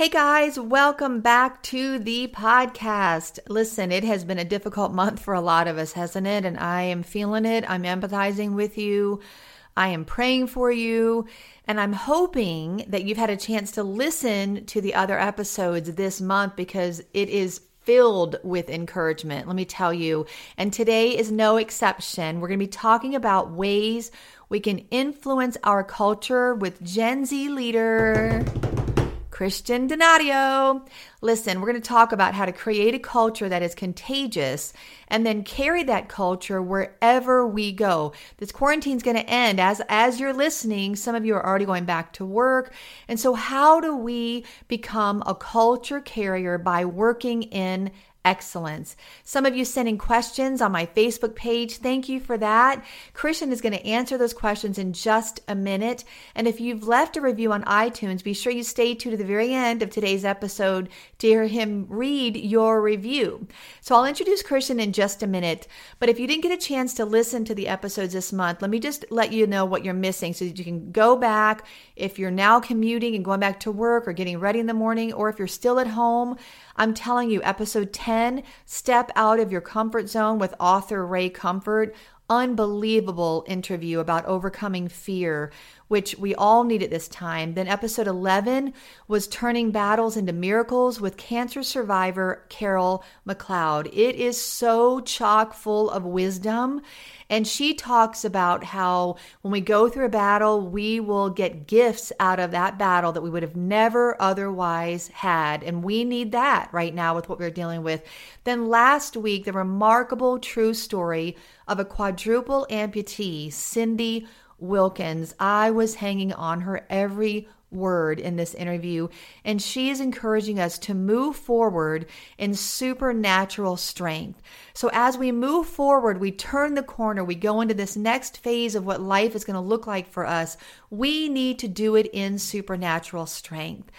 Hey guys, welcome back to the podcast. Listen, it has been a difficult month for a lot of us, hasn't it? And I am feeling it. I'm empathizing with you. I am praying for you. And I'm hoping that you've had a chance to listen to the other episodes this month because it is filled with encouragement, let me tell you. And today is no exception. We're going to be talking about ways we can influence our culture with Gen Z leader. Christian Donadio. Listen, we're going to talk about how to create a culture that is contagious and then carry that culture wherever we go. This quarantine is going to end as as you're listening, some of you are already going back to work. And so how do we become a culture carrier by working in excellence. Some of you sending questions on my Facebook page. Thank you for that. Christian is going to answer those questions in just a minute. And if you've left a review on iTunes, be sure you stay tuned to the very end of today's episode to hear him read your review. So I'll introduce Christian in just a minute. But if you didn't get a chance to listen to the episodes this month, let me just let you know what you're missing so that you can go back if you're now commuting and going back to work or getting ready in the morning, or if you're still at home. I'm telling you, episode 10, Step Out of Your Comfort Zone with author Ray Comfort. Unbelievable interview about overcoming fear, which we all need at this time. Then, episode 11 was Turning Battles into Miracles with cancer survivor Carol McLeod. It is so chock full of wisdom. And she talks about how when we go through a battle, we will get gifts out of that battle that we would have never otherwise had. And we need that right now with what we're dealing with. Then last week, the remarkable true story of a quadruple amputee, Cindy Wilkins. I was hanging on her every word in this interview, and she is encouraging us to move forward in supernatural strength. So, as we move forward, we turn the corner, we go into this next phase of what life is going to look like for us. We need to do it in supernatural strength.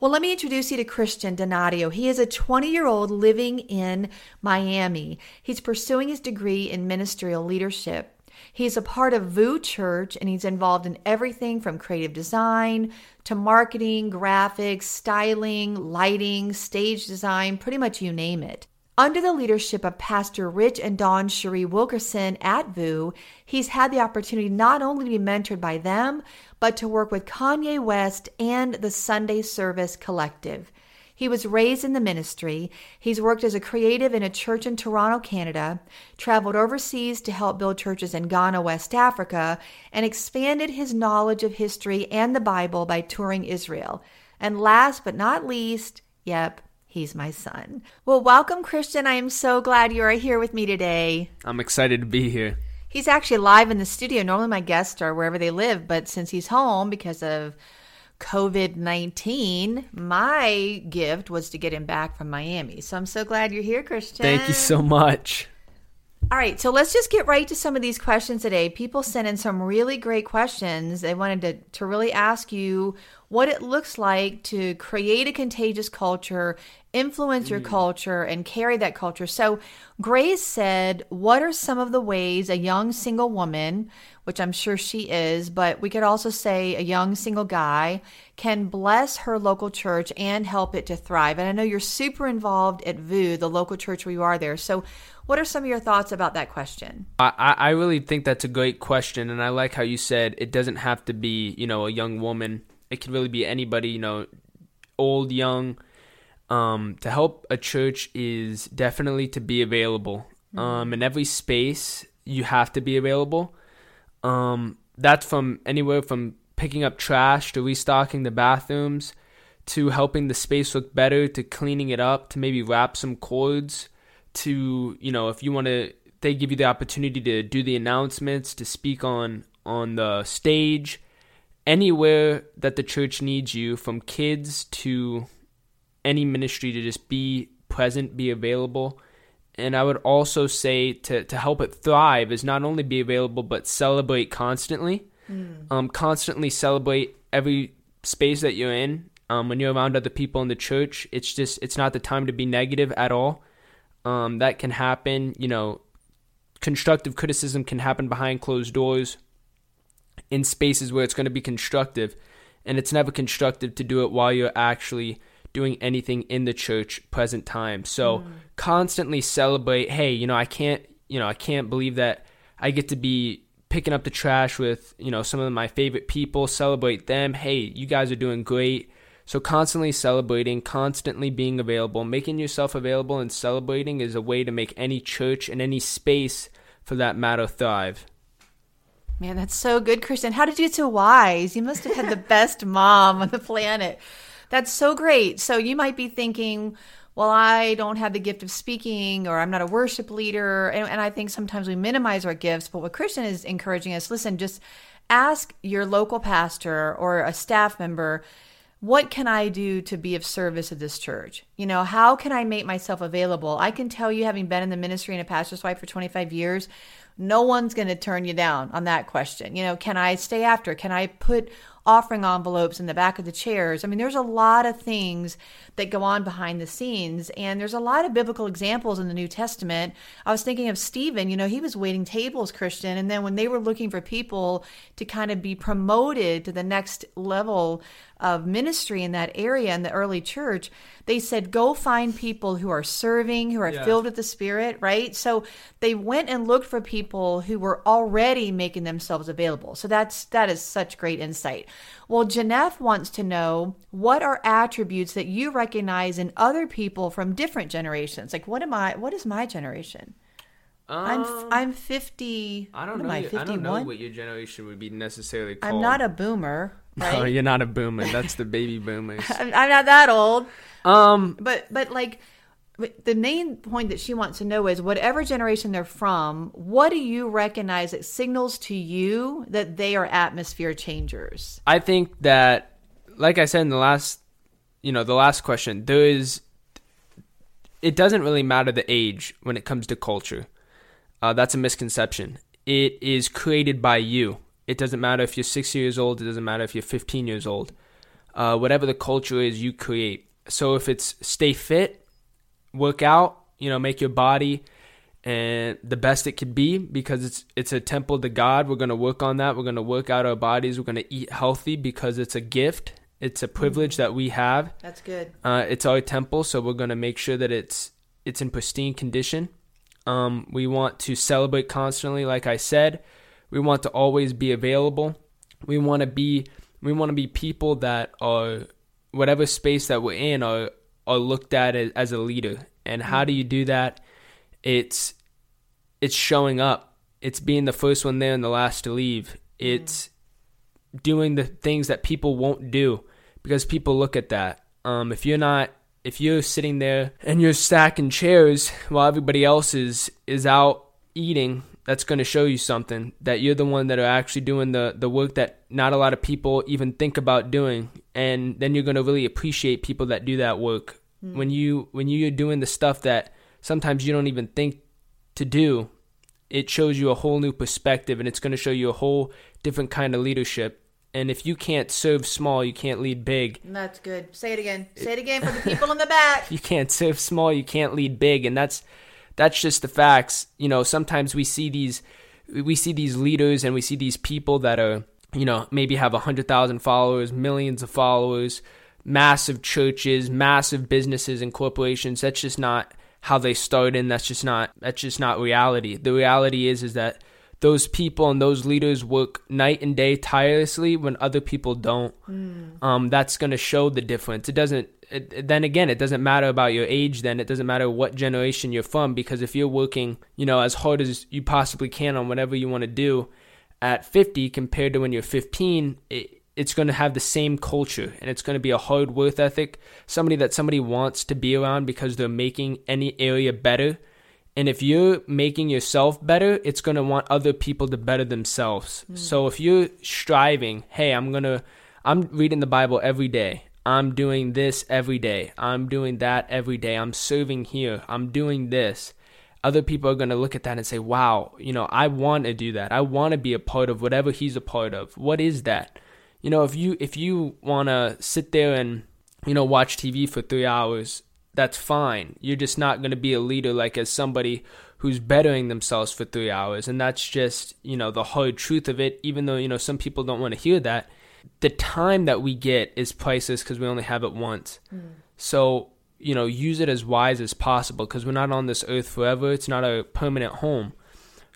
Well, let me introduce you to Christian Donadio. He is a 20 year old living in Miami. He's pursuing his degree in ministerial leadership. He's a part of VOUS Church and he's involved in everything from creative design to marketing, graphics, styling, lighting, stage design, pretty much you name it. Under the leadership of Pastor Rich and Dawn Cherie Wilkerson at VOUS, he's had the opportunity not only to be mentored by them, but to work with Kanye West and the Sunday Service Collective. He was raised in the ministry. He's worked as a creative in a church in Toronto, Canada, traveled overseas to help build churches in Ghana, West Africa, and expanded his knowledge of history and the Bible by touring Israel. And last but not least, yep, He's my son. Well, welcome, Christian. I am so glad you are here with me today. I'm excited to be here. He's actually live in the studio. Normally, my guests are wherever they live, but since he's home because of COVID 19, my gift was to get him back from Miami. So I'm so glad you're here, Christian. Thank you so much. All right, so let's just get right to some of these questions today. People sent in some really great questions. They wanted to, to really ask you what it looks like to create a contagious culture, influence your mm. culture, and carry that culture. So, Grace said, What are some of the ways a young single woman, which I'm sure she is, but we could also say a young single guy, can bless her local church and help it to thrive? And I know you're super involved at VOUS, the local church where you are there. So, what are some of your thoughts about that question? I, I really think that's a great question, and I like how you said it doesn't have to be, you know, a young woman it could really be anybody, you know, old, young. Um, to help a church is definitely to be available. Mm-hmm. Um, in every space, you have to be available. Um, that's from anywhere from picking up trash to restocking the bathrooms to helping the space look better to cleaning it up to maybe wrap some cords to you know if you want to they give you the opportunity to do the announcements to speak on on the stage anywhere that the church needs you, from kids to any ministry, to just be present, be available, And I would also say to, to help it thrive is not only be available, but celebrate constantly. Mm. Um, constantly celebrate every space that you're in. Um, when you're around other people in the church, it's just, it's not the time to be negative at all. Um, that can happen, you know, constructive criticism can happen behind closed doors in spaces where it's going to be constructive. And it's never constructive to do it while you're actually doing anything in the church present time. So mm. constantly celebrate, hey, you know, I can't, you know, I can't believe that I get to be picking up the trash with, you know, some of my favorite people, celebrate them. Hey, you guys are doing great. So constantly celebrating, constantly being available, making yourself available and celebrating is a way to make any church and any space for that matter thrive. Man, that's so good, Christian. How did you get so wise? You must have had the best mom on the planet. That's so great. So you might be thinking, well, I don't have the gift of speaking or I'm not a worship leader. And, and I think sometimes we minimize our gifts. But what Christian is encouraging us listen, just ask your local pastor or a staff member what can I do to be of service at this church? You know, how can I make myself available? I can tell you, having been in the ministry and a pastor's wife for 25 years, no one's going to turn you down on that question. You know, can I stay after? Can I put offering envelopes in the back of the chairs. I mean, there's a lot of things that go on behind the scenes, and there's a lot of biblical examples in the New Testament. I was thinking of Stephen, you know, he was waiting tables, Christian, and then when they were looking for people to kind of be promoted to the next level of ministry in that area in the early church, they said, go find people who are serving, who are yeah. filled with the Spirit, right? So they went and looked for people who were already making themselves available. So that's that is such great insight. Well, Janef wants to know what are attributes that you recognize in other people from different generations? Like what am I what is my generation? Um, I'm I'm 50. I don't know. I, I, don't know what your generation would be necessarily called. I'm not a boomer. Right? No, you're not a boomer. That's the baby boomers. I'm not that old. Um, but but like the main point that she wants to know is whatever generation they're from, what do you recognize that signals to you that they are atmosphere changers? I think that, like I said in the last, you know, the last question, there is, it doesn't really matter the age when it comes to culture. Uh, that's a misconception. It is created by you. It doesn't matter if you're six years old. It doesn't matter if you're 15 years old. Uh, whatever the culture is, you create. So if it's stay fit, work out, you know, make your body and the best it could be because it's it's a temple to God. We're gonna work on that. We're gonna work out our bodies. We're gonna eat healthy because it's a gift. It's a privilege that we have. That's good. Uh, it's our temple, so we're gonna make sure that it's it's in pristine condition. Um, we want to celebrate constantly, like I said. We want to always be available. We want to be we want to be people that are whatever space that we're in are are looked at as, as a leader. And how do you do that? It's it's showing up. It's being the first one there and the last to leave. It's doing the things that people won't do because people look at that. Um, if you're not if you're sitting there and you're stacking chairs while everybody else is is out eating that's going to show you something that you're the one that are actually doing the the work that not a lot of people even think about doing. And then you're going to really appreciate people that do that work. Mm. when you when you're doing the stuff that sometimes you don't even think to do it shows you a whole new perspective and it's going to show you a whole different kind of leadership. And if you can't serve small you can't lead big. That's good. Say it again. Say it again for the people in the back. You can't serve small you can't lead big. And that's that's just the facts. You know, sometimes we see these we see these leaders and we see these people that are, you know, maybe have a 100,000 followers, millions of followers, massive churches, massive businesses and corporations. That's just not how they started and that's just not that's just not reality. The reality is is that those people and those leaders work night and day tirelessly when other people don't. Mm. Um, that's going to show the difference. It doesn't it, then again, it doesn't matter about your age. Then it doesn't matter what generation you're from because if you're working, you know, as hard as you possibly can on whatever you want to do at 50 compared to when you're 15, it, it's going to have the same culture and it's going to be a hard work ethic, somebody that somebody wants to be around because they're making any area better. And if you're making yourself better, it's going to want other people to better themselves. Mm. So if you're striving, hey, I'm going to I'm reading the Bible every day. I'm doing this every day. I'm doing that every day. I'm serving here. I'm doing this. other people are going to look at that and say, wow, you know, I want to do that. I want to be a part of whatever he's a part of. What is that? You know, if you if you want to sit there and, you know, watch TV for 3 hours, that's fine. You're just not going to be a leader like as somebody who's bettering themselves for 3 hours and that's just, you know, the hard truth of it even though, you know, some people don't want to hear that. The time that we get is priceless cuz we only have it once. Mm. So you know, use it as wise as possible because we're not on this earth forever. It's not a permanent home.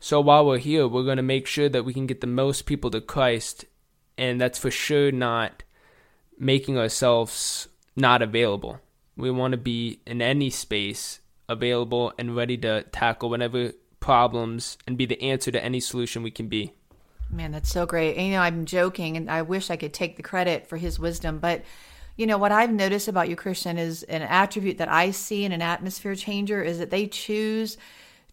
So while we're here, we're going to make sure that we can get the most people to Christ, and that's for sure not making ourselves not available. We want to be in any space available and ready to tackle whatever problems and be the answer to any solution we can be. Man, that's so great. And, you know, I'm joking, and I wish I could take the credit for his wisdom, but you know, what I've noticed about you, Christian, is an attribute that I see in an atmosphere changer is that they choose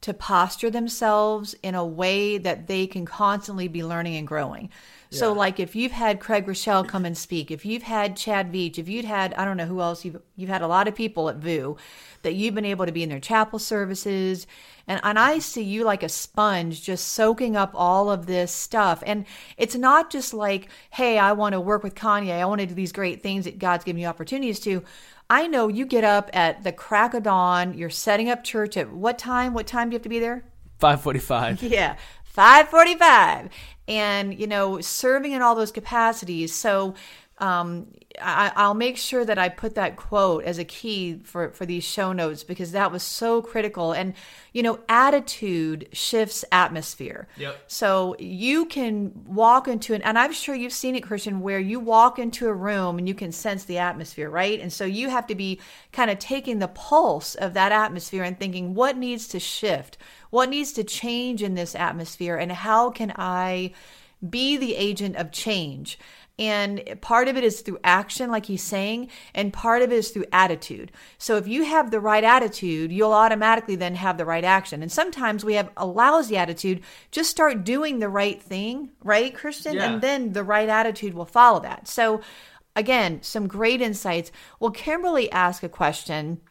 to posture themselves in a way that they can constantly be learning and growing. Yeah. So, like if you've had Craig Groeschel come and speak, if you've had Chad Veach, if you'd had I don't know who else you've you've had a lot of people at VOUS that you've been able to be in their chapel services, and and I see you like a sponge just soaking up all of this stuff. And it's not just like, hey, I want to work with Kanye, I want to do these great things that God's given you opportunities to. I know you get up at the crack of dawn. You're setting up church at what time? What time do you have to be there? Five forty-five. Yeah, five forty-five, and you know, serving in all those capacities. So um, I, will make sure that I put that quote as a key for, for these show notes because that was so critical. And, you know, attitude shifts atmosphere. Yep. So you can walk into an, and I'm sure you've seen it, Christian, where you walk into a room and you can sense the atmosphere, right? And so you have to be kind of taking the pulse of that atmosphere and thinking, what needs to shift? What needs to change in this atmosphere? And how can I be the agent of change? And part of it is through action, like he's saying, and part of it is through attitude. So if you have the right attitude, you'll automatically then have the right action. And sometimes we have a lousy attitude. Just start doing the right thing, right, Christian? Yeah. And then the right attitude will follow that. So again, some great insights. Well, Kimberly asked a question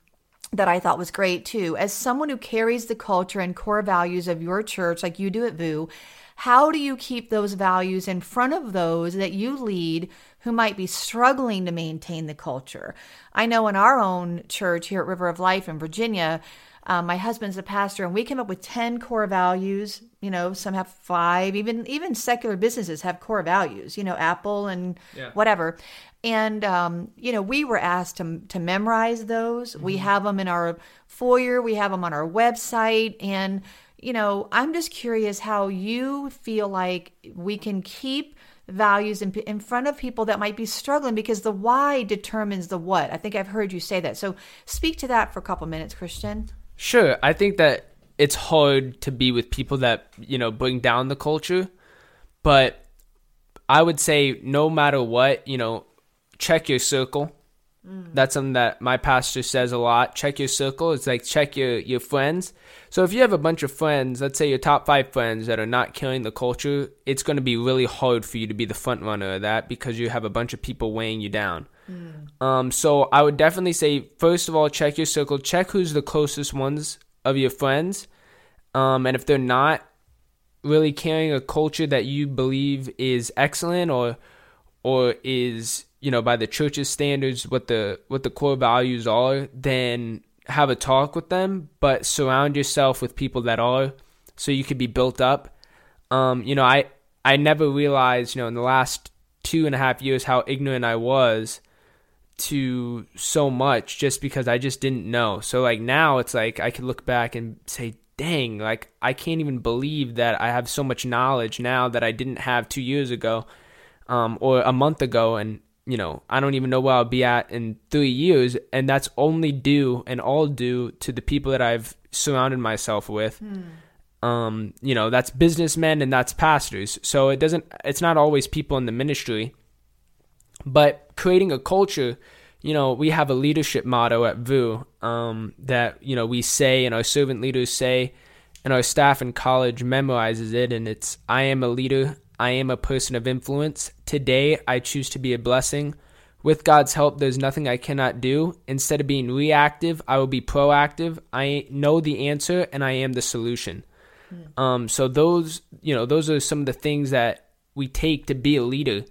that I thought was great too. As someone who carries the culture and core values of your church, like you do at VOUS, how do you keep those values in front of those that you lead who might be struggling to maintain the culture? I know in our own church here at River of Life in Virginia, um, my husband's a pastor, and we came up with ten core values. You know, some have five. Even even secular businesses have core values. You know, Apple and yeah. whatever. And um, you know, we were asked to to memorize those. Mm-hmm. We have them in our foyer. We have them on our website, and you know, I'm just curious how you feel like we can keep values in, in front of people that might be struggling because the why determines the what. I think I've heard you say that. So speak to that for a couple minutes, Christian. Sure. I think that it's hard to be with people that, you know, bring down the culture, but I would say no matter what, you know, check your circle. Mm. That's something that my pastor says a lot. Check your circle. It's like check your your friends so if you have a bunch of friends, let's say your top five friends that are not killing the culture, it's going to be really hard for you to be the front runner of that because you have a bunch of people weighing you down. Mm. Um, so I would definitely say, first of all, check your circle, check who's the closest ones of your friends, um, and if they're not really carrying a culture that you believe is excellent or or is you know by the church's standards what the what the core values are, then have a talk with them, but surround yourself with people that are, so you could be built up. Um, you know, I I never realized, you know, in the last two and a half years how ignorant I was to so much just because I just didn't know. So like now it's like I can look back and say, dang, like I can't even believe that I have so much knowledge now that I didn't have two years ago, um, or a month ago, and you know, I don't even know where I'll be at in three years. And that's only due and all due to the people that I've surrounded myself with. Hmm. Um, you know, that's businessmen and that's pastors. So it doesn't, it's not always people in the ministry. But creating a culture, you know, we have a leadership motto at VOUS um, that, you know, we say and our servant leaders say, and our staff in college memorizes it. And it's, I am a leader, I am a person of influence. Today, I choose to be a blessing. With God's help, there's nothing I cannot do. Instead of being reactive, I will be proactive. I know the answer and I am the solution. Mm. Um, so those, you know, those are some of the things that we take to be a leader.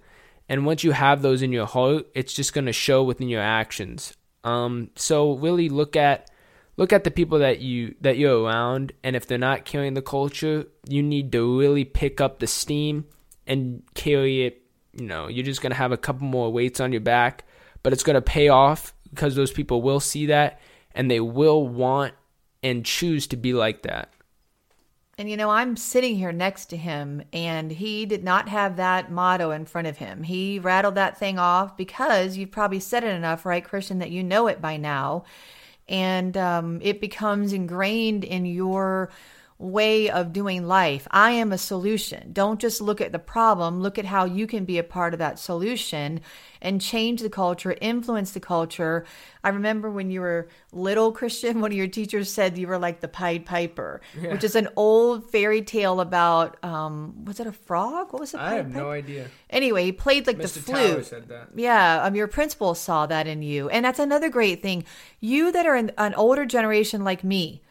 And once you have those in your heart, it's just going to show within your actions. Um, so really look at look at the people that you that you're around, and if they're not carrying the culture, you need to really pick up the steam and carry it you know, you're just going to have a couple more weights on your back, but it's going to pay off because those people will see that and they will want and choose to be like that. And you know, I'm sitting here next to him, and he did not have that motto in front of him. He rattled that thing off because you've probably said it enough, right, Christian, that you know it by now. And um, it becomes ingrained in your way of doing life. I am a solution. Don't just look at the problem, look at how you can be a part of that solution and change the culture, influence the culture. I remember when you were little, Christian, one of your teachers said you were like the Pied Piper, yeah. which is an old fairy tale about, um, was it a frog? What was it? I have Piper? no idea. Anyway, he played like Mr. the flute. said that. Yeah, um, your principal saw that in you. And that's another great thing. You that are in an older generation like me,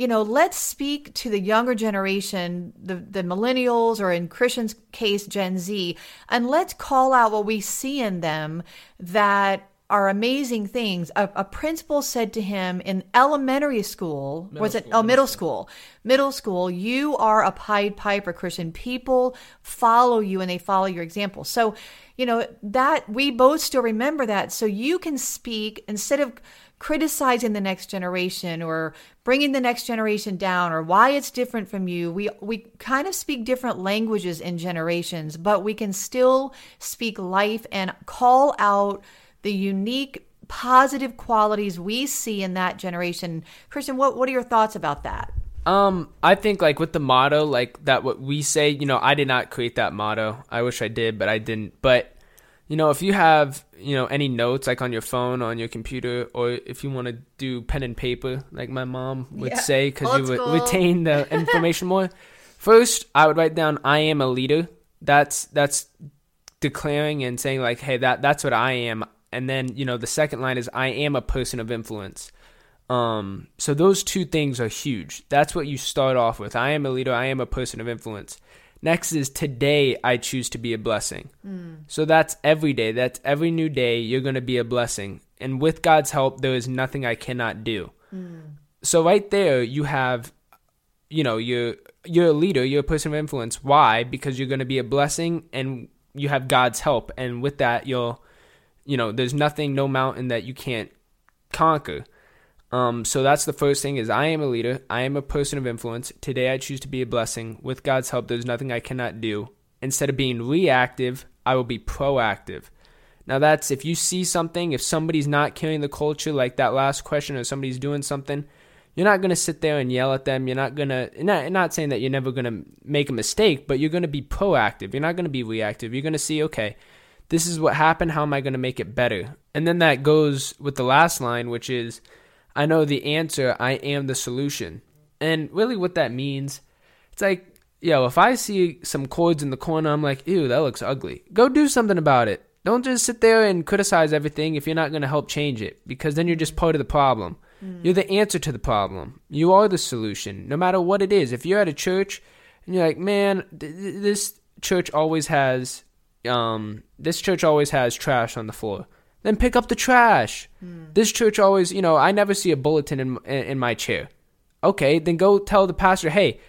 you know, let's speak to the younger generation, the, the millennials, or in Christian's case, Gen Z, and let's call out what we see in them that are amazing things. A, a principal said to him in elementary school, middle was it? School, oh, middle school. school. Middle school, you are a Pied Piper Christian. People follow you and they follow your example. So, you know, that we both still remember that. So you can speak instead of criticizing the next generation or bringing the next generation down or why it's different from you we we kind of speak different languages in generations but we can still speak life and call out the unique positive qualities we see in that generation christian what what are your thoughts about that um, I think like with the motto, like that what we say, you know, I did not create that motto. I wish I did, but I didn't. But you know, if you have, you know, any notes like on your phone, on your computer, or if you want to do pen and paper, like my mom would yeah, say, because you would retain the information more. First, I would write down, "I am a leader." That's that's declaring and saying like, "Hey, that that's what I am." And then you know, the second line is, "I am a person of influence." Um, so those two things are huge. That's what you start off with. I am a leader. I am a person of influence. Next is today I choose to be a blessing. Mm. So that's every day. That's every new day you're going to be a blessing. And with God's help, there is nothing I cannot do. Mm. So right there you have you know, you're you're a leader, you're a person of influence. Why? Because you're going to be a blessing and you have God's help and with that you'll you know, there's nothing no mountain that you can't conquer. Um, so that's the first thing is I am a leader. I am a person of influence. Today I choose to be a blessing. With God's help, there's nothing I cannot do. Instead of being reactive, I will be proactive. Now that's if you see something, if somebody's not killing the culture like that last question or somebody's doing something, you're not going to sit there and yell at them. You're not going to not not saying that you're never going to make a mistake, but you're going to be proactive. You're not going to be reactive. You're going to see, okay, this is what happened, how am I going to make it better? And then that goes with the last line, which is I know the answer, I am the solution. And really, what that means, it's like, yo, if I see some cords in the corner, I'm like, ew, that looks ugly. Go do something about it. Don't just sit there and criticize everything if you're not going to help change it, because then you're just part of the problem. Mm. You're the answer to the problem. You are the solution, no matter what it is. If you're at a church and you're like, man, th- this church always has, um, this church always has trash on the floor then pick up the trash. Mm. This church always, you know, I never see a bulletin in in my chair. Okay, then go tell the pastor, hey,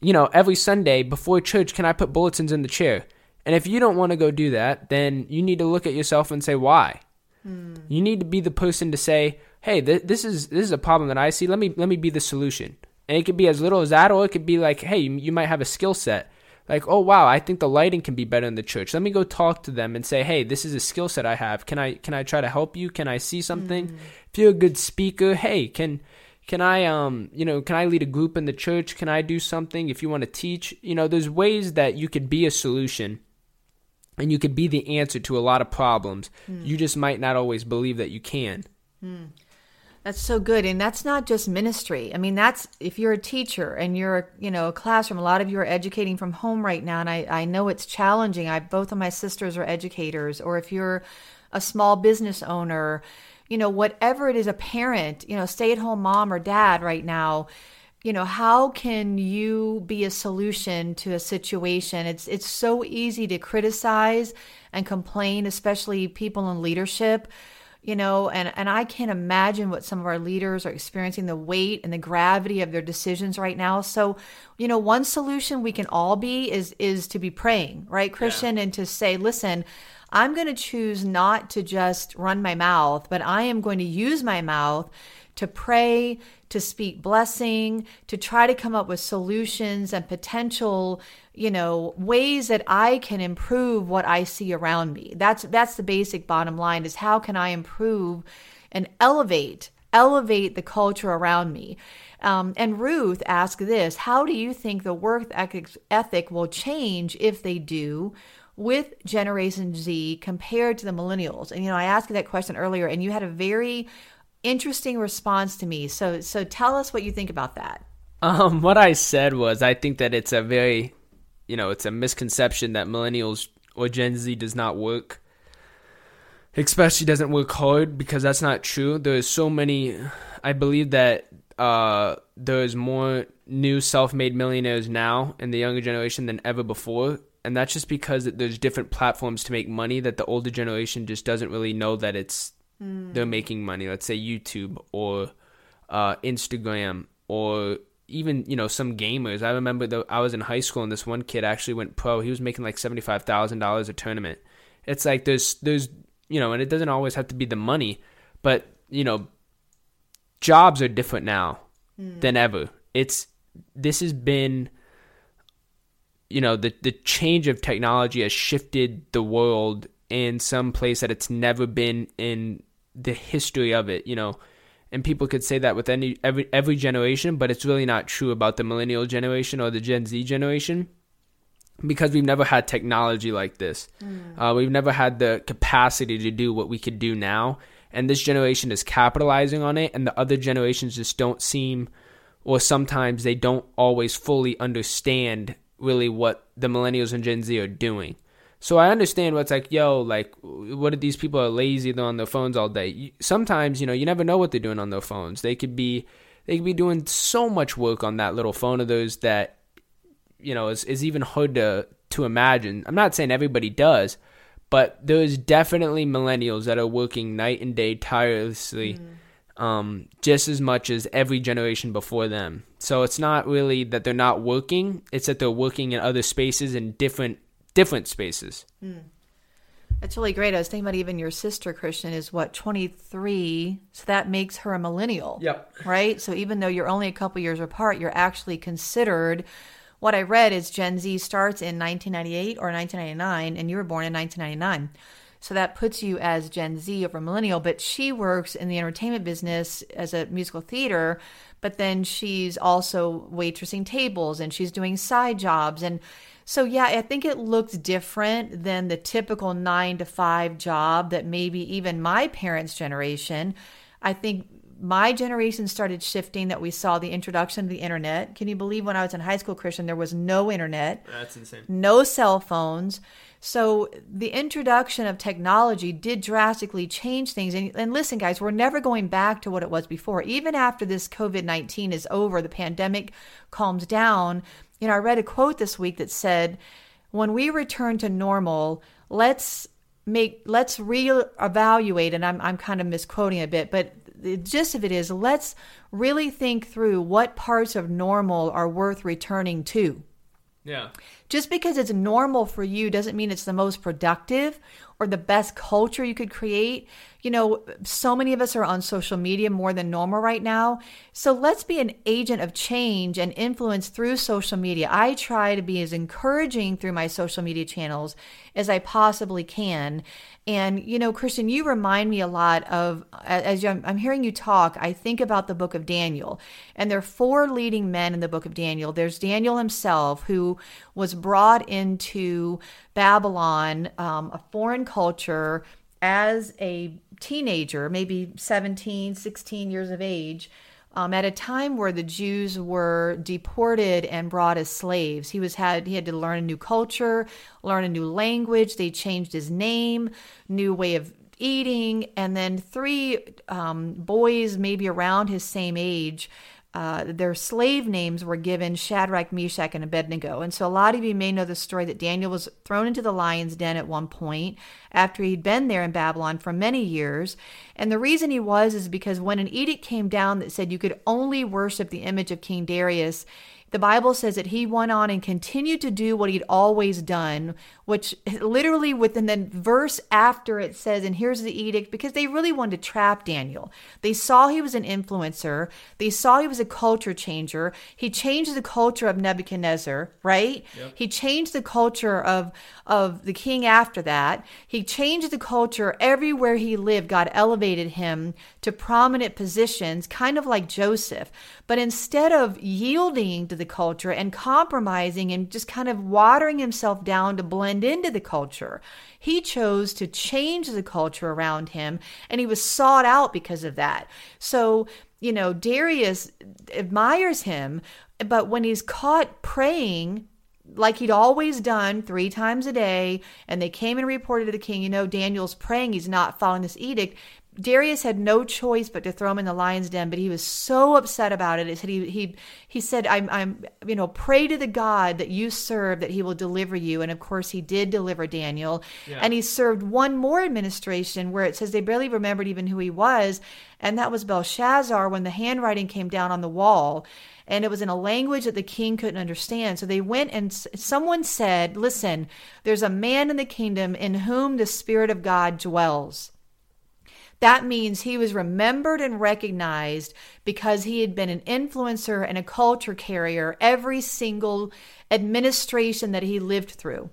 you know, every Sunday before church, can I put bulletins in the chair? And if you don't want to go do that, then you need to look at yourself and say why. Mm. You need to be the person to say, hey, th- this is this is a problem that I see. Let me let me be the solution. And it could be as little as that, or it could be like, hey, you, you might have a skill set like, oh wow, I think the lighting can be better in the church. Let me go talk to them and say, hey, this is a skill set I have. Can I can I try to help you? Can I see something? Mm. If you're a good speaker, hey, can can I um you know can I lead a group in the church? Can I do something? If you want to teach, you know, there's ways that you could be a solution and you could be the answer to a lot of problems. Mm. You just might not always believe that you can. Mm. That's so good. And that's not just ministry. I mean, that's if you're a teacher and you're, you know, a classroom, a lot of you are educating from home right now. And I, I know it's challenging. I, both of my sisters are educators. Or if you're a small business owner, you know, whatever it is, a parent, you know, stay at home mom or dad right now, you know, how can you be a solution to a situation? It's it's so easy to criticize and complain, especially people in leadership you know and and I can't imagine what some of our leaders are experiencing the weight and the gravity of their decisions right now so you know one solution we can all be is is to be praying right Christian yeah. and to say listen I'm going to choose not to just run my mouth but I am going to use my mouth to pray, to speak blessing, to try to come up with solutions and potential, you know, ways that I can improve what I see around me. That's that's the basic bottom line is how can I improve and elevate elevate the culture around me. Um, and Ruth asked this How do you think the work ethic will change if they do? With Generation Z compared to the millennials? And, you know, I asked you that question earlier, and you had a very interesting response to me. So so tell us what you think about that. Um, what I said was I think that it's a very, you know, it's a misconception that millennials or Gen Z does not work, especially doesn't work hard because that's not true. There's so many. I believe that uh, there's more new self-made millionaires now in the younger generation than ever before, and that's just because there's different platforms to make money that the older generation just doesn't really know that it's mm. they're making money. Let's say YouTube or uh, Instagram or even you know some gamers. I remember that I was in high school and this one kid actually went pro. He was making like seventy five thousand dollars a tournament. It's like there's there's you know, and it doesn't always have to be the money, but you know, jobs are different now mm. than ever. It's this has been you know the the change of technology has shifted the world in some place that it's never been in the history of it, you know. And people could say that with any every every generation, but it's really not true about the millennial generation or the Gen Z generation because we've never had technology like this. Mm. Uh, we've never had the capacity to do what we could do now. And this generation is capitalizing on it, and the other generations just don't seem, or sometimes they don't always fully understand really what the millennials and Gen Z are doing. So I understand what's like, yo, like, what if these people are lazy? They're on their phones all day. Sometimes, you know, you never know what they're doing on their phones. They could be, they could be doing so much work on that little phone of theirs that, you know, is, is even hard to to imagine. I'm not saying everybody does, but there's definitely millennials that are working night and day tirelessly. Mm. Um, just as much as every generation before them. So it's not really that they're not working, it's that they're working in other spaces in different different spaces. Mm. That's really great. I was thinking about even your sister, Christian, is what, 23. So that makes her a millennial. Yep. Right? So even though you're only a couple years apart, you're actually considered. What I read is Gen Z starts in 1998 or 1999, and you were born in 1999. So that puts you as Gen Z over millennial, but she works in the entertainment business as a musical theater, but then she's also waitressing tables and she's doing side jobs. And so, yeah, I think it looks different than the typical nine to five job that maybe even my parents' generation. I think my generation started shifting that we saw the introduction of the internet. Can you believe when I was in high school, Christian, there was no internet? That's insane. No cell phones. So the introduction of technology did drastically change things. And, and listen, guys, we're never going back to what it was before. Even after this COVID 19 is over, the pandemic calms down, you know, I read a quote this week that said, when we return to normal, let's make let's reevaluate and I'm I'm kind of misquoting a bit, but the gist of it is let's really think through what parts of normal are worth returning to. Yeah. Just because it's normal for you doesn't mean it's the most productive or the best culture you could create. You know, so many of us are on social media more than normal right now. So let's be an agent of change and influence through social media. I try to be as encouraging through my social media channels as I possibly can. And, you know, Christian, you remind me a lot of, as I'm hearing you talk, I think about the book of Daniel. And there are four leading men in the book of Daniel. There's Daniel himself, who was brought into Babylon, um, a foreign culture, as a teenager, maybe 17, 16 years of age. Um, at a time where the Jews were deported and brought as slaves. He was had he had to learn a new culture, learn a new language. They changed his name, new way of eating, and then three um, boys, maybe around his same age, uh, their slave names were given Shadrach, Meshach, and Abednego. And so a lot of you may know the story that Daniel was thrown into the lion's den at one point after he'd been there in Babylon for many years. And the reason he was is because when an edict came down that said you could only worship the image of King Darius, the Bible says that he went on and continued to do what he'd always done, which literally within the verse after it says, and here's the edict, because they really wanted to trap Daniel. They saw he was an influencer, they saw he was a culture changer. He changed the culture of Nebuchadnezzar, right? Yep. He changed the culture of, of the king after that. He changed the culture everywhere he lived. God elevated him to prominent positions, kind of like Joseph. But instead of yielding to the culture and compromising and just kind of watering himself down to blend into the culture, he chose to change the culture around him and he was sought out because of that. So, you know, Darius admires him, but when he's caught praying like he'd always done three times a day, and they came and reported to the king, you know, Daniel's praying, he's not following this edict. Darius had no choice but to throw him in the lion's den, but he was so upset about it. He he he said, "I'm I'm you know pray to the God that you serve that He will deliver you." And of course, He did deliver Daniel. Yeah. And he served one more administration where it says they barely remembered even who he was, and that was Belshazzar when the handwriting came down on the wall, and it was in a language that the king couldn't understand. So they went and someone said, "Listen, there's a man in the kingdom in whom the Spirit of God dwells." That means he was remembered and recognized because he had been an influencer and a culture carrier every single administration that he lived through.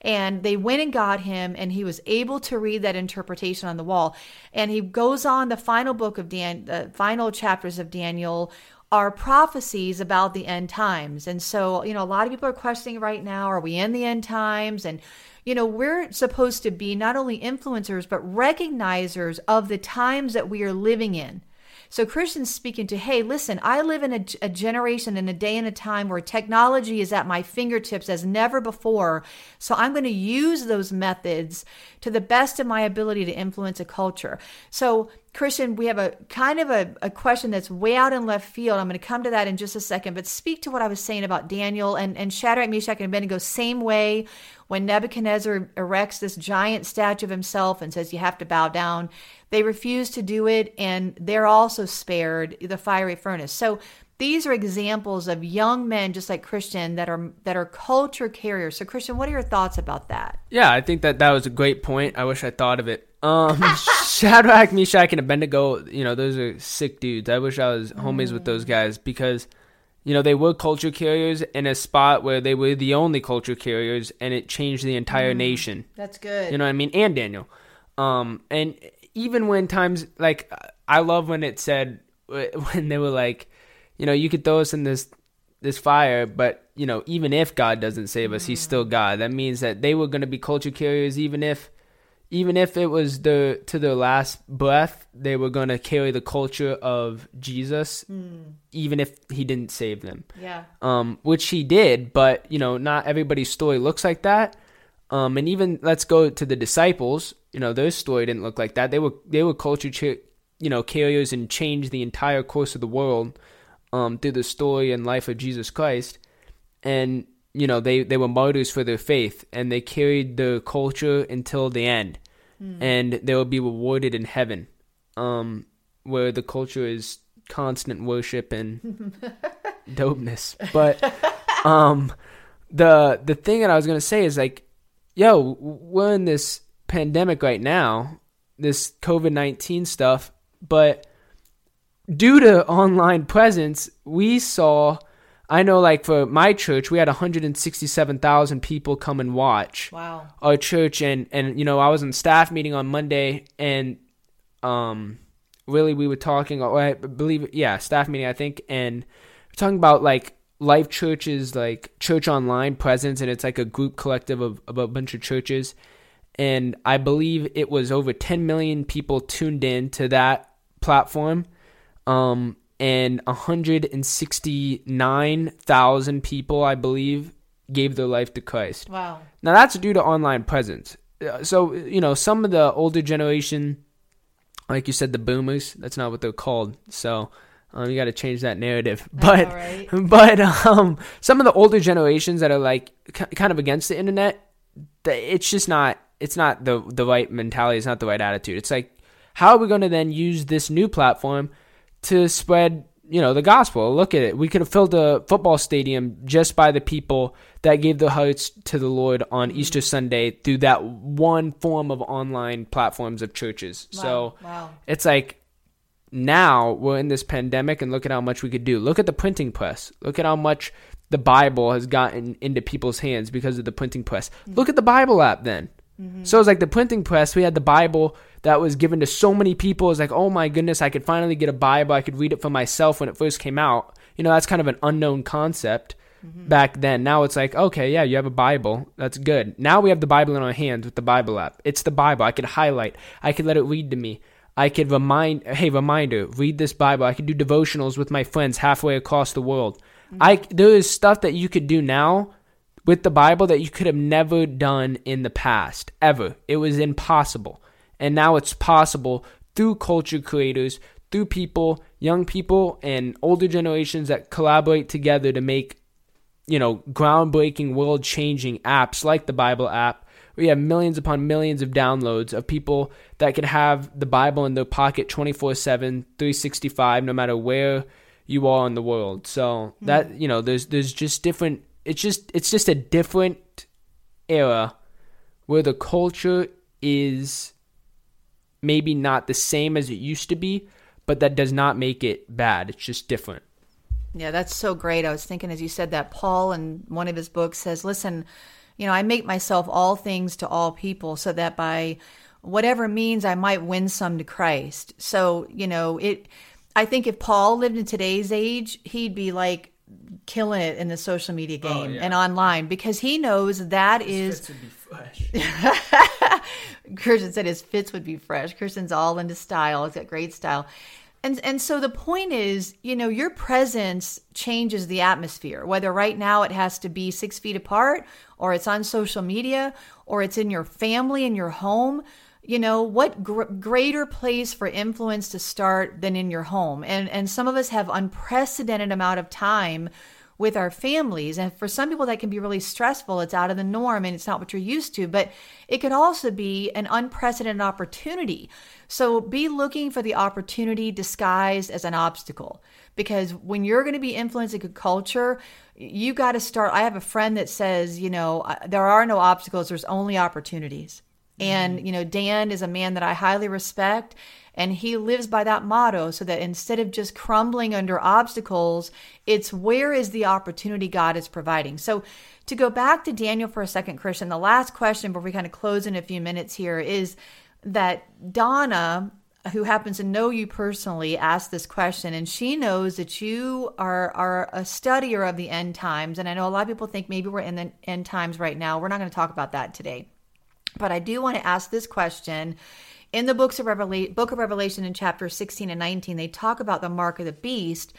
And they went and got him, and he was able to read that interpretation on the wall. And he goes on the final book of Dan, the final chapters of Daniel are prophecies about the end times. And so, you know, a lot of people are questioning right now, are we in the end times? And you know, we're supposed to be not only influencers, but recognizers of the times that we are living in. So Christians speaking to, hey, listen, I live in a, a, generation and a day and a time where technology is at my fingertips as never before. So I'm going to use those methods to the best of my ability to influence a culture. So Christian, we have a kind of a, a question that's way out in left field. I'm going to come to that in just a second, but speak to what I was saying about Daniel and, and Shadrach, Meshach, and Abednego. Same way when Nebuchadnezzar erects this giant statue of himself and says, You have to bow down, they refuse to do it, and they're also spared the fiery furnace. So these are examples of young men just like christian that are that are culture carriers so christian what are your thoughts about that yeah i think that that was a great point i wish i thought of it um shadrach meshach and abednego you know those are sick dudes i wish i was homies mm. with those guys because you know, they were culture carriers in a spot where they were the only culture carriers, and it changed the entire mm, nation. That's good. You know what I mean? And Daniel. Um, and even when times like I love when it said when they were like, you know, you could throw us in this this fire, but you know, even if God doesn't save us, mm. He's still God. That means that they were going to be culture carriers, even if even if it was the to their last breath, they were going to carry the culture of Jesus, mm. even if he didn't save them. Yeah. Um, which he did, but you know, not everybody's story looks like that. Um, and even let's go to the disciples. You know, their story didn't look like that. They were they were culture, you know, carriers and changed the entire course of the world um, through the story and life of Jesus Christ. And you know, they they were martyrs for their faith, and they carried the culture until the end mm. and they will be rewarded in heaven, um, where the culture is constant worship and dopeness. But um, the the thing that I was gonna say is like, yo, we're in this pandemic right now, this COVID nineteen stuff, but due to online presence, we saw I know, like for my church, we had 167,000 people come and watch. Wow. Our church, and and you know, I was in staff meeting on Monday, and um, really we were talking. I believe, yeah, staff meeting, I think, and talking about like Life Church's like church online presence, and it's like a group collective of, of a bunch of churches, and I believe it was over 10 million people tuned in to that platform. Um, and 169,000 people, I believe, gave their life to Christ. Wow. Now that's due to online presence. uh, so you know some of the older generation, like you said, the boomers. That's not what they're called. So um, you got to change that narrative. But right. but um, some of the older generations that are like k- kind of against the internet, it's just not. It's not the the right mentality. It's not the right attitude. It's like, how are we going to then use this new platform to spread you know the gospel look at it we could have filled a football stadium just by the people that gave their hearts to the lord on Mm-hmm. easter sunday through that one form of online platforms of churches Wow. so wow. it's like now we're in this pandemic and look at how much we could do look at the printing press look at how much the bible has gotten into people's hands because of the printing press look at the bible app then Mm-hmm. so it's like the printing press. We had the Bible that was given to so many people. It's like, oh my goodness, I could finally get a Bible. I could read it for myself when it first came out. You know, that's kind of an unknown concept mm-hmm. back then. Now it's like, okay, yeah, you have a Bible. That's good. Now we have the Bible in our hands with the Bible app. It's the Bible. I could highlight. I could let it read to me. I could remind, hey, reminder, read this Bible. I could do devotionals with my friends halfway across the world. Mm-hmm. I there is stuff that you could do now with the Bible that you could have never done in the past, ever. It was impossible. And now it's possible through culture creators, through people, young people, and older generations that collaborate together to make, you know, groundbreaking, world changing apps like the Bible app. We have millions upon millions of downloads of people that could have the Bible in their pocket 24 7, 365, no matter where you are in the world. So that, hmm. you know, there's there's just different it's just it's just a different era where the culture is maybe not the same as it used to be, but that does not make it bad. It's just different. Yeah, that's so great. I was thinking as you said that Paul in one of his books says, "Listen, you know, I make myself all things to all people so that by whatever means I might win some to Christ." So, you know, it I think if Paul lived in today's age, he'd be like killing it in the social media oh, game yeah. and online because he knows that is would be fresh. Christian said his fits would be fresh. Christian's all into style. He's got great style. And and so the point is, you know, your presence changes the atmosphere. Whether right now it has to be six feet apart, or it's on social media, or it's in your family in your home. You know what gr- greater place for influence to start than in your home? And and some of us have unprecedented amount of time with our families. And for some people, that can be really stressful. It's out of the norm and it's not what you're used to, but it could also be an unprecedented opportunity. So be looking for the opportunity disguised as an obstacle. Because when you're going to be influencing a culture, you got to start. I have a friend that says, you know, there are no obstacles, there's only opportunities. And, mm-hmm. you know, Dan is a man that I highly respect. And he lives by that motto so that instead of just crumbling under obstacles, it's where is the opportunity God is providing. So to go back to Daniel for a second, Christian, the last question before we kind of close in a few minutes here is that Donna, who happens to know you personally, asked this question, and she knows that you are are a studier of the end times. And I know a lot of people think maybe we're in the end times right now. We're not going to talk about that today. But I do want to ask this question. In the books of Revela- book of Revelation in chapter 16 and 19, they talk about the mark of the beast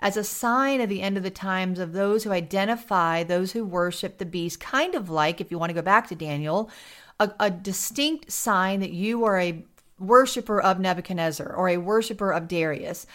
as a sign of the end of the times of those who identify those who worship the beast, kind of like, if you want to go back to Daniel, a, a distinct sign that you are a worshiper of Nebuchadnezzar or a worshiper of Darius.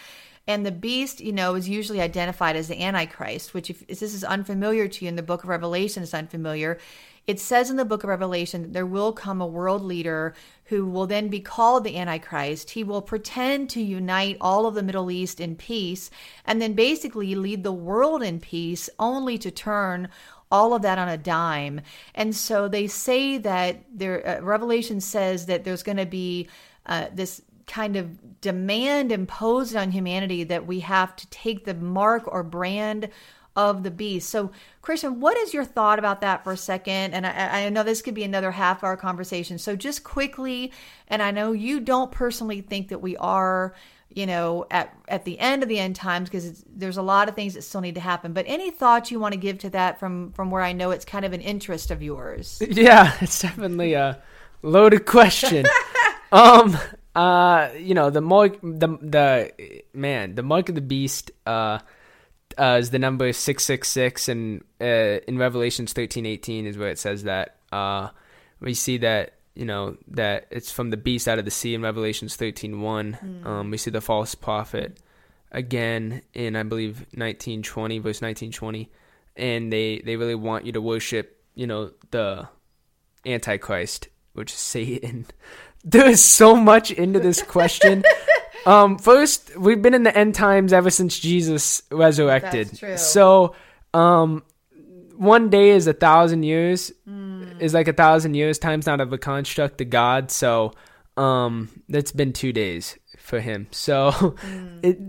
And the beast, you know, is usually identified as the Antichrist, which, if, this is unfamiliar to you in the book of Revelation, is unfamiliar. It says in the book of Revelation that there will come a world leader who will then be called the Antichrist. He will pretend to unite all of the Middle East in peace and then basically lead the world in peace, only to turn all of that on a dime. And so they say that there, uh, Revelation says that there's going to be uh, this kind of demand imposed on humanity that we have to take the mark or brand of the beast. So, Christian, what is your thought about that for a second? And I, I know this could be another half hour conversation. So, just quickly, and I know you don't personally think that we are, you know, at at the end of the end times because there's a lot of things that still need to happen. But any thoughts you want to give to that from from where I know it's kind of an interest of yours? Yeah, it's definitely a loaded question. um, uh, you know, the mark, the the man, the mark of the beast, uh, uh is the number six six six, and uh, in Revelations thirteen eighteen is where it says that. Uh, we see that you know that it's from the beast out of the sea in Revelations thirteen one. Mm. Um, we see the false prophet again in I believe nineteen twenty verse nineteen twenty, and they they really want you to worship you know the antichrist, which is Satan. There is so much into this question. um, first, we've been in the end times ever since Jesus resurrected. That's true. So, um, one day is a thousand years mm. is like a thousand years times not of a construct of God. So um that's been two days for him. So mm. it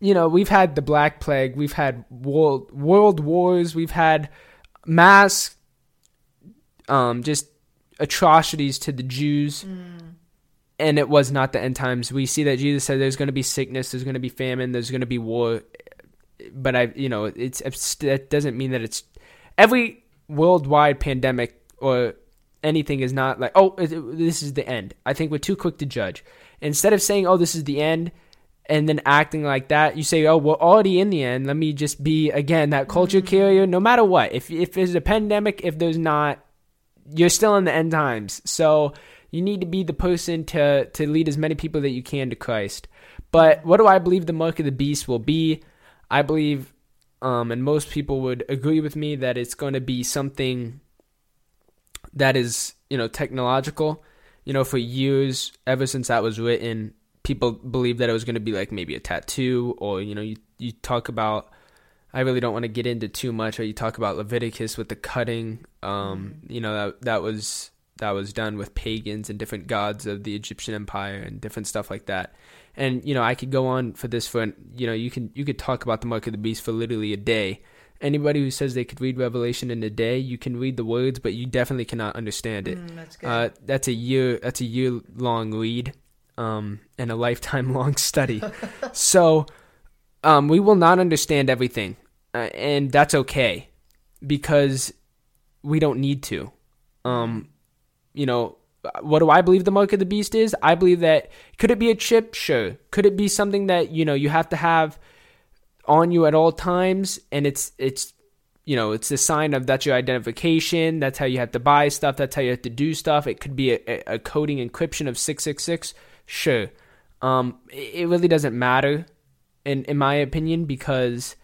you know, we've had the Black Plague, we've had world world wars, we've had mass um just atrocities to the Jews. Mm. And it was not the end times. We see that Jesus said there's going to be sickness, there's going to be famine, there's going to be war. But I, you know, it's, it's that doesn't mean that it's every worldwide pandemic or anything is not like, oh, this is the end. I think we're too quick to judge. Instead of saying, oh, this is the end, and then acting like that, you say, oh, we're already in the end. Let me just be, again, that culture mm-hmm. carrier no matter what. If, if there's a pandemic, if there's not, you're still in the end times. So you need to be the person to, to lead as many people that you can to Christ. But what do I believe the mark of the beast will be? I believe um, and most people would agree with me that it's going to be something that is, you know, technological. You know, for years, ever since that was written, people believed that it was going to be like maybe a tattoo, or you know, you you talk about. I really don't want to get into too much, or you talk about Leviticus with the cutting. Um, mm-hmm. you know, that that was that was done with pagans and different gods of the Egyptian Empire and different stuff like that and you know I could go on for this for you know you can you could talk about the mark of the beast for literally a day. Anybody who says they could read Revelation in a day, you can read the words, but you definitely cannot understand it. Mm, that's, uh, that's a year. That's a year long read, um, and a lifetime long study. so, um, we will not understand everything, uh, and that's okay, because we don't need to. Um, you know, what do I believe the mark of the beast is? I believe that could it be a chip? Sure. Could it be something that you know you have to have on you at all times, and it's it's you know it's a sign of that's your identification. That's how you have to buy stuff. That's how you have to do stuff. It could be a, a coding encryption of six six six. Sure. Um, it really doesn't matter, in in my opinion, because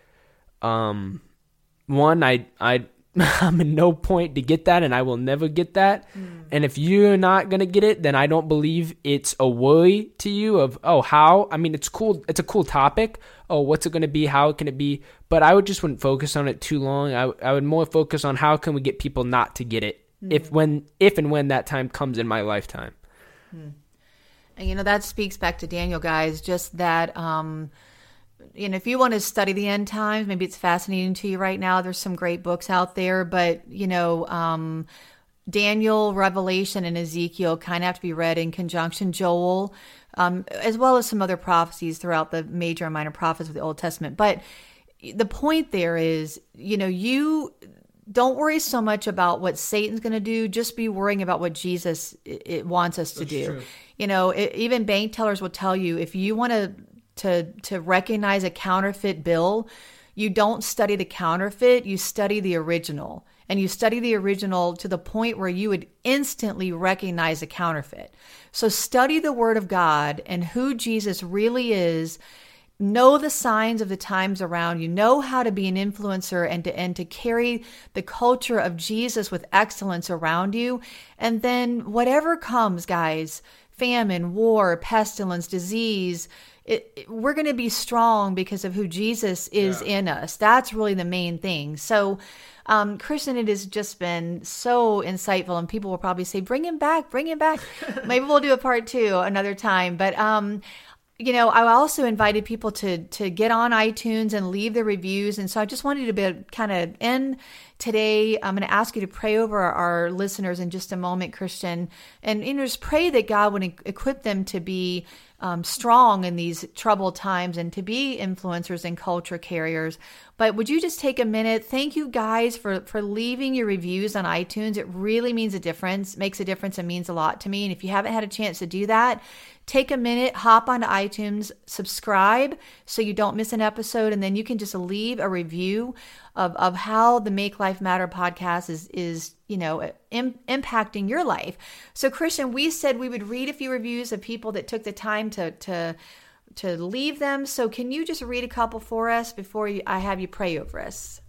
um, one I I I'm in no point to get that, and I will never get that. Mm. And if you're not gonna get it, then I don't believe it's a worry to you of oh how. I mean, it's cool. It's a cool topic. Oh, what's it gonna be? How can it be? But I would just wouldn't focus on it too long. I I would more focus on how can we get people not to get it mm. if when if and when that time comes in my lifetime. Mm. And you know that speaks back to Daniel, guys. Just that. um you know, if you want to study the end times, maybe it's fascinating to you right now. There's some great books out there, but you know, um, Daniel, Revelation, and Ezekiel kind of have to be read in conjunction. Joel, um, as well as some other prophecies throughout the major and minor prophets of the Old Testament. But the point there is, you know, you don't worry so much about what Satan's going to do. Just be worrying about what Jesus it, wants us to That's do. True. You know, it, even bank tellers will tell you if you want to to to recognize a counterfeit bill, you don't study the counterfeit, you study the original. And you study the original to the point where you would instantly recognize a counterfeit. So study the word of God and who Jesus really is. Know the signs of the times around you. Know how to be an influencer and to and to carry the culture of Jesus with excellence around you. And then whatever comes, guys, famine, war, pestilence, disease, it, it, we're going to be strong because of who Jesus is yeah. in us. That's really the main thing. So, um, Christian, it has just been so insightful, and people will probably say, "Bring him back, bring him back." Maybe we'll do a part two another time. But um, you know, I also invited people to to get on iTunes and leave their reviews, and so I just wanted to be kind of end today. I'm going to ask you to pray over our, listeners in just a moment, Christian, and you just pray that God would equip them to be um, strong in these troubled times and to be influencers and culture carriers. But would you just take a minute? Thank you guys for for leaving your reviews on iTunes. It really means a difference, makes a difference, and means a lot to me. And if you haven't had a chance to do that, take a minute, hop onto iTunes, subscribe so you don't miss an episode, and then you can just leave a review. of, of how the Make Life Matter podcast is, is you know, Im- impacting your life. So, Christian, we said we would read a few reviews of people that took the time to, to, to leave them. So, can you just read a couple for us before you, I have you pray over us?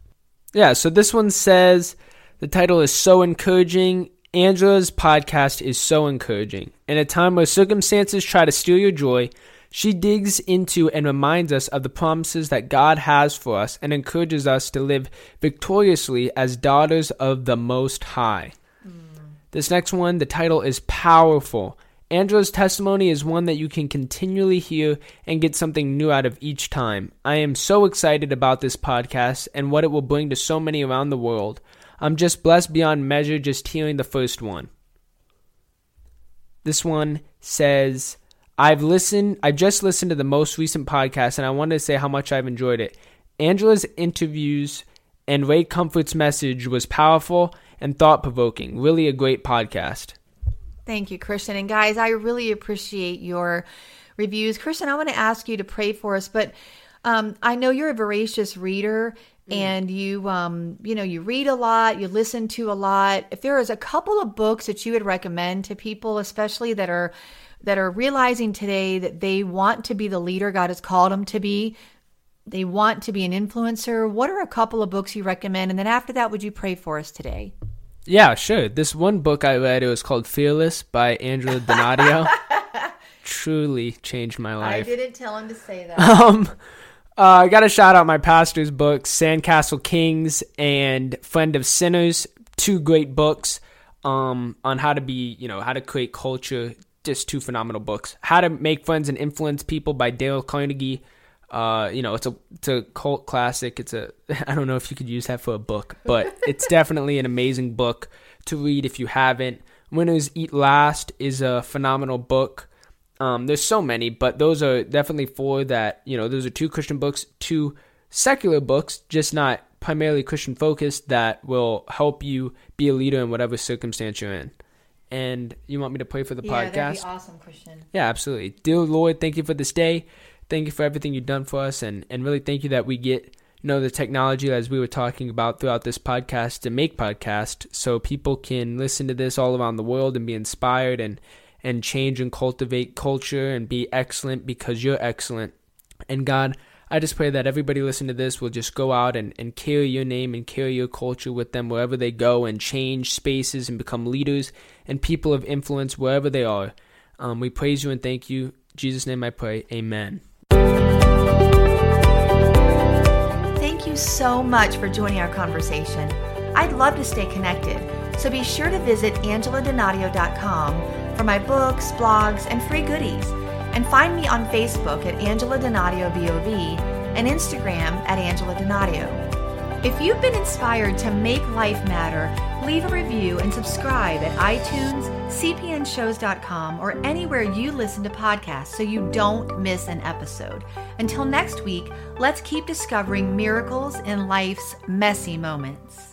Yeah, so this one says the title is So Encouraging. Angela's podcast is so encouraging. In a time where circumstances try to steal your joy, she digs into and reminds us of the promises that God has for us and encourages us to live victoriously as daughters of the Most High. Mm. This next one, the title is Powerful. Angela's testimony is one that you can continually hear and get something new out of each time. I am so excited about this podcast and what it will bring to so many around the world. I'm just blessed beyond measure just hearing the first one. This one says, I've listened, I've just listened to the most recent podcast and I wanted to say how much I've enjoyed it. Angela's interviews and Ray Comfort's message was powerful and thought provoking. Really a great podcast. Thank you, Christian. And guys, I really appreciate your reviews. Christian, I want to ask you to pray for us, but um, I know you're a voracious reader mm. and you um, you know you read a lot you listen to a lot if there is a couple of books that you would recommend to people especially that are that are realizing today that they want to be the leader God has called them to be. They want to be an influencer. What are a couple of books you recommend? And then after that, would you pray for us today? Yeah, sure. This one book I read, it was called Fearless by Angela Donadio. Truly changed my life. I didn't tell him to say that. Um, uh, I got to shout out my pastor's books, Sandcastle Kings and Friend of Sinners. Two great books um, on how to be, you know, how to create culture just two phenomenal books. How to Make Friends and Influence People by Dale Carnegie. Uh, you know, it's a it's a cult classic. It's a I don't know if you could use that for a book, but it's definitely an amazing book to read if you haven't. Winners Eat Last is a phenomenal book. Um, there's so many, but those are definitely four that you know. Those are two Christian books, two secular books, just not primarily Christian focused that will help you be a leader in whatever circumstance you're in and you want me to pray for the yeah, podcast? That'd be awesome, Christian. Yeah, absolutely. Dear Lord, thank you for this day. Thank you for everything you've done for us, and and really thank you that we get you know the technology as we were talking about throughout this podcast to make podcast, so people can listen to this all around the world and be inspired and and change and cultivate culture and be excellent because you're excellent. And God, I just pray that everybody listening to this will just go out and, and carry your name and carry your culture with them wherever they go and change spaces and become leaders and people of influence wherever they are. Um, we praise you and thank you. In Jesus' name I pray. Amen. Thank you so much for joining our conversation. I'd love to stay connected, so be sure to visit angeladonadio.com for my books, blogs, and free goodies. And find me on Facebook at Angela Donadio BOV and Instagram at Angela Donadio. If you've been inspired to make life matter, leave a review and subscribe at iTunes, cpnshows.com, or anywhere you listen to podcasts so you don't miss an episode. Until next week, let's keep discovering miracles in life's messy moments.